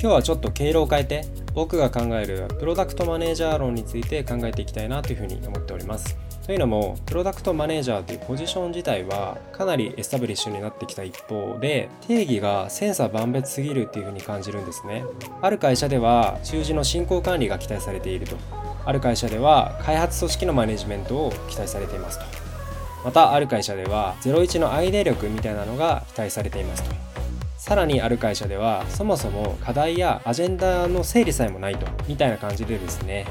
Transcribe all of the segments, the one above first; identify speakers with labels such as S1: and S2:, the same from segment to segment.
S1: 今日はちょっと経路を変えて僕が考えるプロダクトマネージャー論について考えていきたいなというふうに思っております。というのもプロダクトマネージャーというポジション自体はかなりエスタブリッシュになってきた一方で定義が千差万別すぎるっていうふうに感じるんですね。ある会社では習字の進行管理が期待されていると。ある会社では開発組織のマネジメントを期待されていますと。またある会社では01のアイデア力みたいなのが期待されていますと。さらにある会社ではそもそも課題やアジェンダの整理さえもないとみたいな感じでですね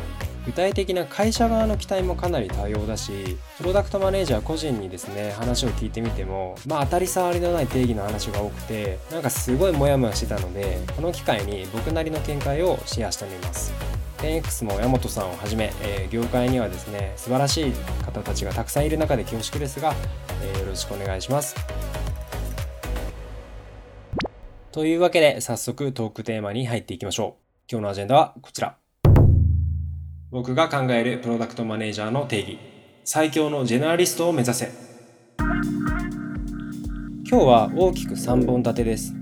S1: 具体的な会社側の期待もかなり多様だしプロダクトマネージャー個人にですね話を聞いてみてもまあ当たり障りのない定義の話が多くてなんかすごいモヤモヤしてたのでこの機会に僕なりの見解をシェアしてみます。10X も山本さんをはじめ、えー、業界にはですね素晴らしい方たちがたくさんいる中で恐縮ですが、えー、よろしくお願いします。というわけで早速トークテーマに入っていきましょう。今日のアジェンダはこちら。僕が考えるプロダクトマネージャーの定義。最強のジェネラリストを目指せ。今日は大きく3本立てです。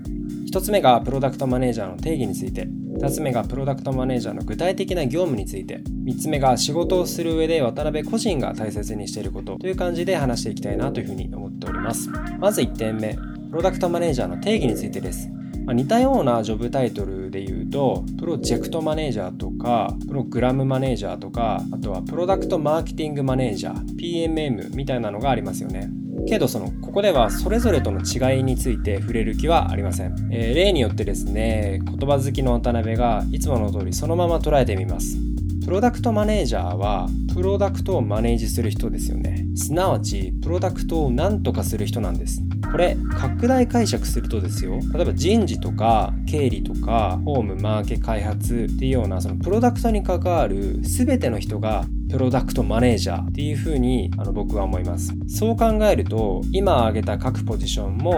S1: 1つ目がプロダクトマネージャーの定義について。2つ目がプロダクトマネージャーの具体的な業務について3つ目が仕事をする上で渡辺個人が大切にしていることという感じで話していきたいなというふうに思っておりますまず1点目プロダクトマネージャーの定義についてですまあ、似たようなジョブタイトルで言うとプロジェクトマネージャーとかプログラムマネージャーとかあとはプロダクトマーケティングマネージャー PMM みたいなのがありますよね。けどそのここではそれぞれとの違いについて触れる気はありません、えー、例によってですね言葉好きの渡辺がいつもの通りそのまま捉えてみます。プロダクトマネージャーはプロダクトをマネージする人ですよね。すなわちプロダクトを何とかする人なんです。これ拡大解釈するとですよ例えば人事とか経理とかホームマーケ開発っていうようなそのプロダクトに関わる全ての人がプロダクトマネージャーっていうふうにあの僕は思います。そう考えると今挙げた各ポジションも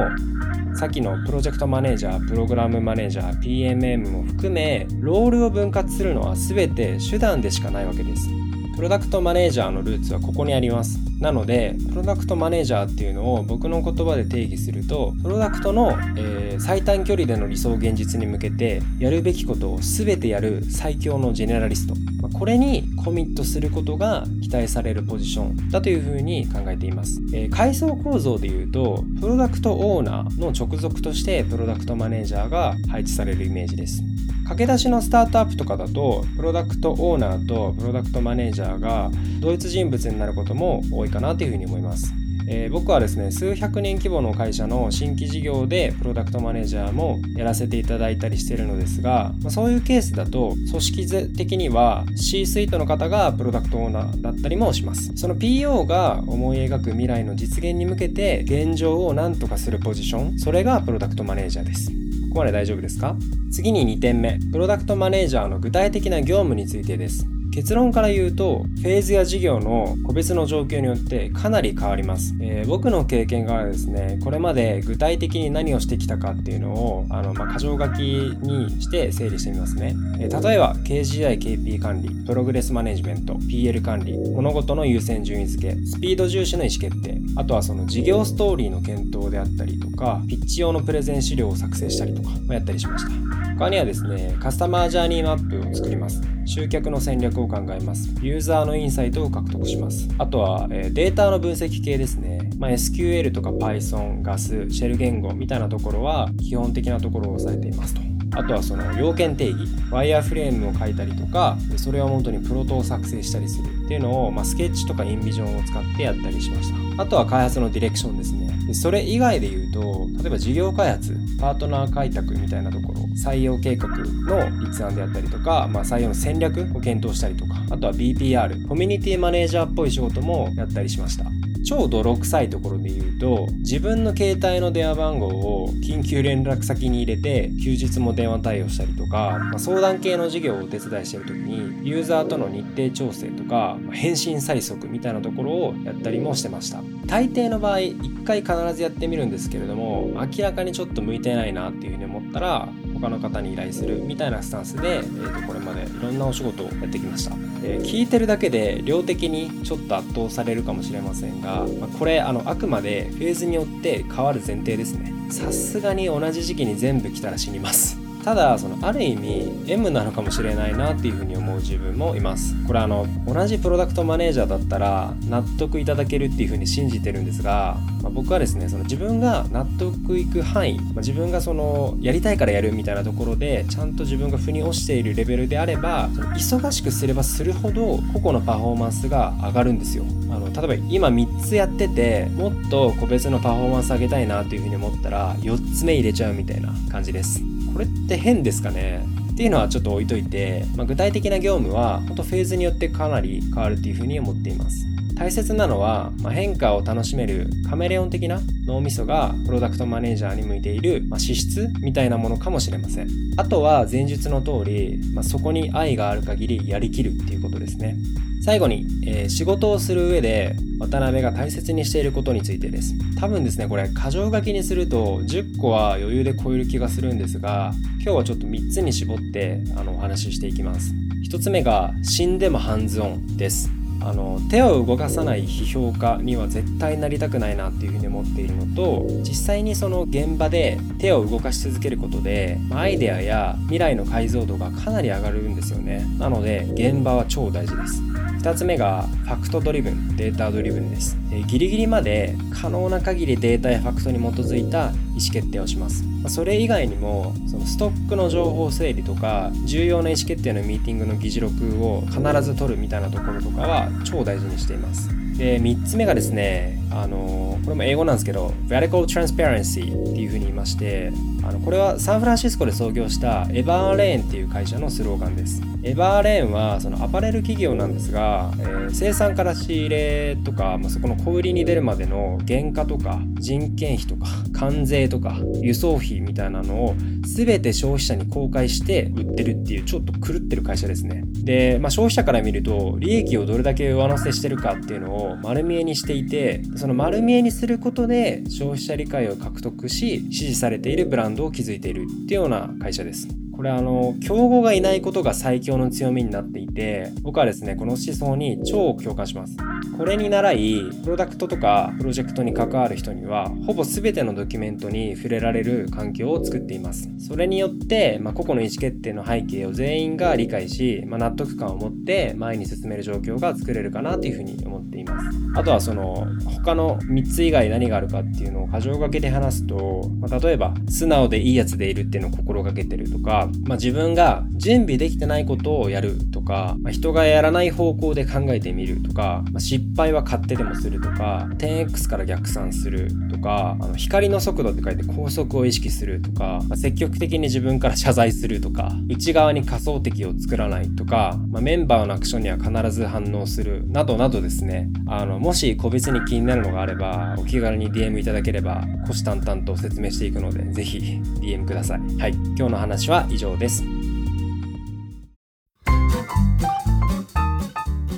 S1: さっきのプロジェクトマネージャープログラムマネージャー PMM も含めロールを分割するのは全て手段でしかないわけです。プロダクトマネージャーのルーツはここにあります。なのでプロダクトマネージャーっていうのを僕の言葉で定義するとプロダクトの、えー、最短距離での理想現実に向けてやるべきことを全てやる最強のジェネラリスト、まあ、これにコミットすることが期待されるポジション。だというふうに考えています、えー、階層構造でいうとプロダクトオーナーの直属としてプロダクトマネージャーが配置されるイメージです。駆け出しのスタートアップとかだとプロダクトオーナーとプロダクトマネージャーが同一人物になることも多いかなというふうに思います。えー、僕はですね数百人規模の会社の新規事業でプロダクトマネージャーもやらせていただいたりしてるのですが、まあ、そういうケースだと組織的には C スイートの方がプロダクトオーナーだったりもしますその PO が思い描く未来の実現に向けて現状を何とかするポジションそれがプロダクトマネージャーですこまで大丈夫ですか？次に2点目、プロダクトマネージャーの具体的な業務についてです。結論から言うとフェーズや事業の個別の状況によってかなり変わります、えー、僕の経験がですねこれまで具体的に何をしてきたかっていうのをあの、まあ、箇条書きにして整理してみますね、えー、例えば KGI KP 管理プログレスマネジメント PL 管理物事の優先順位付けスピード重視の意思決定あとはその事業ストーリーの検討であったりとかピッチ用のプレゼン資料を作成したりとかやったりしました。他にはですねカスタマージャーニーマップを作ります。集客の戦略を考えます。ユーザーのインサイトを獲得します。あとは、えデータの分析系ですね。まあ、SQL とか Python、GAS、シェル言語みたいなところは基本的なところを押さえていますと。あとはその要件定義、ワイヤーフレームを書いたりとか、それを元にプロトを作成したりするっていうのを、まあ、スケッチとかインビジョンを使ってやったりしました。あとは開発のディレクションですね。でそれ以外で言うと、例えば事業開発、パートナー開拓みたいなところ、採用計画の立案であったりとか、まあ、採用の戦略を検討したりとか、あとは BPR、コミュニティマネージャーっぽい仕事もやったりしました。超泥臭いところで言うと自分の携帯の電話番号を緊急連絡先に入れて休日も電話対応したりとか、まあ、相談系の事業をお手伝いしてる時にユーザーとの日程調整とか、まあ、返信催促みたいなところをやったりもしてました。大抵の場合1回必ずやってみるんですけれども明らかにちょっと向いてないなっていうふうに思ったら他の方に依頼するみたいなスタンスで、えー、とこれまでいろんなお仕事をやってきました、え、聞いてるだけで量的にちょっと圧倒されるかもしれませんが、ま、これあのあくまでフェーズによって変わる前提ですね。さすがに同じ時期に全部来たら死にます。ただそのある意味 M なのかもしれないなっていうふうに思う自分もいます。これあの同じプロダクトマネージャーだったら納得いただけるっていうふうに信じてるんですが、まあ、僕はですねその自分が納得いく範囲、まあ、自分がそのやりたいからやるみたいなところでちゃんと自分が腑に落ちているレベルであればその忙しくすればするほど個々のパフォーマンスが上がるんですよ。あの例えば今3つやっててもっと個別のパフォーマンス上げたいなっていうふうに思ったら4つ目入れちゃうみたいな感じです。これって変ですかね？っていうのはちょっと置いといて、まあ、具体的な業務は本当フェーズによってかなり変わるっていうふうに思っています。大切なのは、まあ、変化を楽しめるカメレオン的な脳みそがプロダクトマネージャーに向いている、まあ、資質みたいなものかもしれません。あとは前述の通り、まあ、そこに愛がある限りやりきるっていうことですね。最後に、えー、仕事をする上で渡辺が大切にしていることについてです。多分ですねこれ箇条書きにすると10個は余裕で超える気がするんですが今日はちょっと3つに絞ってあのお話ししていきます。1つ目が死んでもハンズオンです。あの手を動かさない批評家には絶対なりたくないなっていうふうに思っているのと実際にその現場で手を動かし続けることでアイデアや未来の解像度がかなり上がるんですよね。なので現場は超大事です。2つ目が fact driven data driven です。ギリギリまで可能な限りデータやファクトに基づいた意思決定をします。それ以外にもそのストックの情報整理とか重要な意思決定のミーティングの議事録を必ず取るみたいなところとかは超大事にしています。で3つ目がですねあのこれも英語なんですけど Radical Transparency っていうふうに言いましてあのこれはサンフランシスコで創業した Everlaneっていう会社のスローガンです。 Everlaneはそのアパレル企業なんですが、えー、生産から仕入れとか、まあ、そこの小売りに出るまでの原価とか人件費とか関税とか輸送費みたいなのを全て消費者に公開して売ってるっていうちょっと狂ってる会社ですね。で、まあ、消費者から見ると利益をどれだけ上乗せしてるかっていうのを丸見えにしていてその丸見えにすることで消費者理解を獲得し支持されているブランドを築いているっていうような会社です。これあの、競合がいないことが最強の強みになっていて、僕はですね、この思想に超共感します。これに習い、プロダクトとかプロジェクトに関わる人には、ほぼ全てのドキュメントに触れられる環境を作っています。それによって、まあ、個々の意思決定の背景を全員が理解し、まあ、納得感を持って前に進める状況が作れるかなというふうに思っています。あとはその、他の3つ以外何があるかっていうのを箇条書きで話すと、まあ、例えば、素直でいいやつでいるっていうのを心がけてるとか、まあ、自分が準備できてないことをやるとか、まあ、人がやらない方向で考えてみるとか、まあ、失敗は勝手でもするとか 10x から逆算するとかあの光の速度って書いて高速を意識するとか、まあ、積極的に自分から謝罪するとか内側に仮想敵を作らないとか、まあ、メンバーのアクションには必ず反応するなどなどですね。あのもし個別に気になるのがあればお気軽に DM いただければ虎視眈々と説明していくのでぜひ DM ください。はい。今日の話は以上です。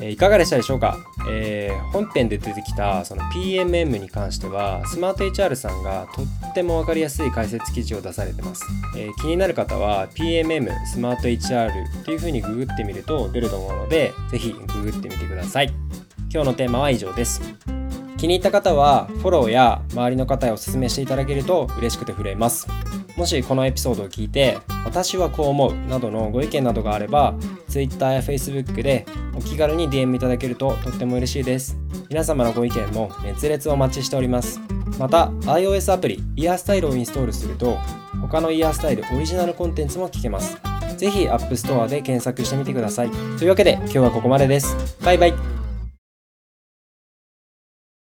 S1: いかがでしたでしょうか、えー、本編で出てきたその PMM に関してはスマート HR さんがとっても分かりやすい解説記事を出されてます、えー、気になる方は PMM スマート HR っていう風にググってみると出ると思うのでぜひググってみてください。今日のテーマは以上です。気に入った方はフォローや周りの方へお勧めしていただけると嬉しくて震えます。もしこのエピソードを聞いて私はこう思うなどのご意見などがあれば Twitter や Facebook でお気軽に DM いただけるととっても嬉しいです。皆様のご意見も熱烈お待ちしております。また iOS アプリイヤースタイルをインストールすると他のイヤースタイルオリジナルコンテンツも聞けます。ぜひ App Store で検索してみてください。というわけで今日はここまでです。バイバイ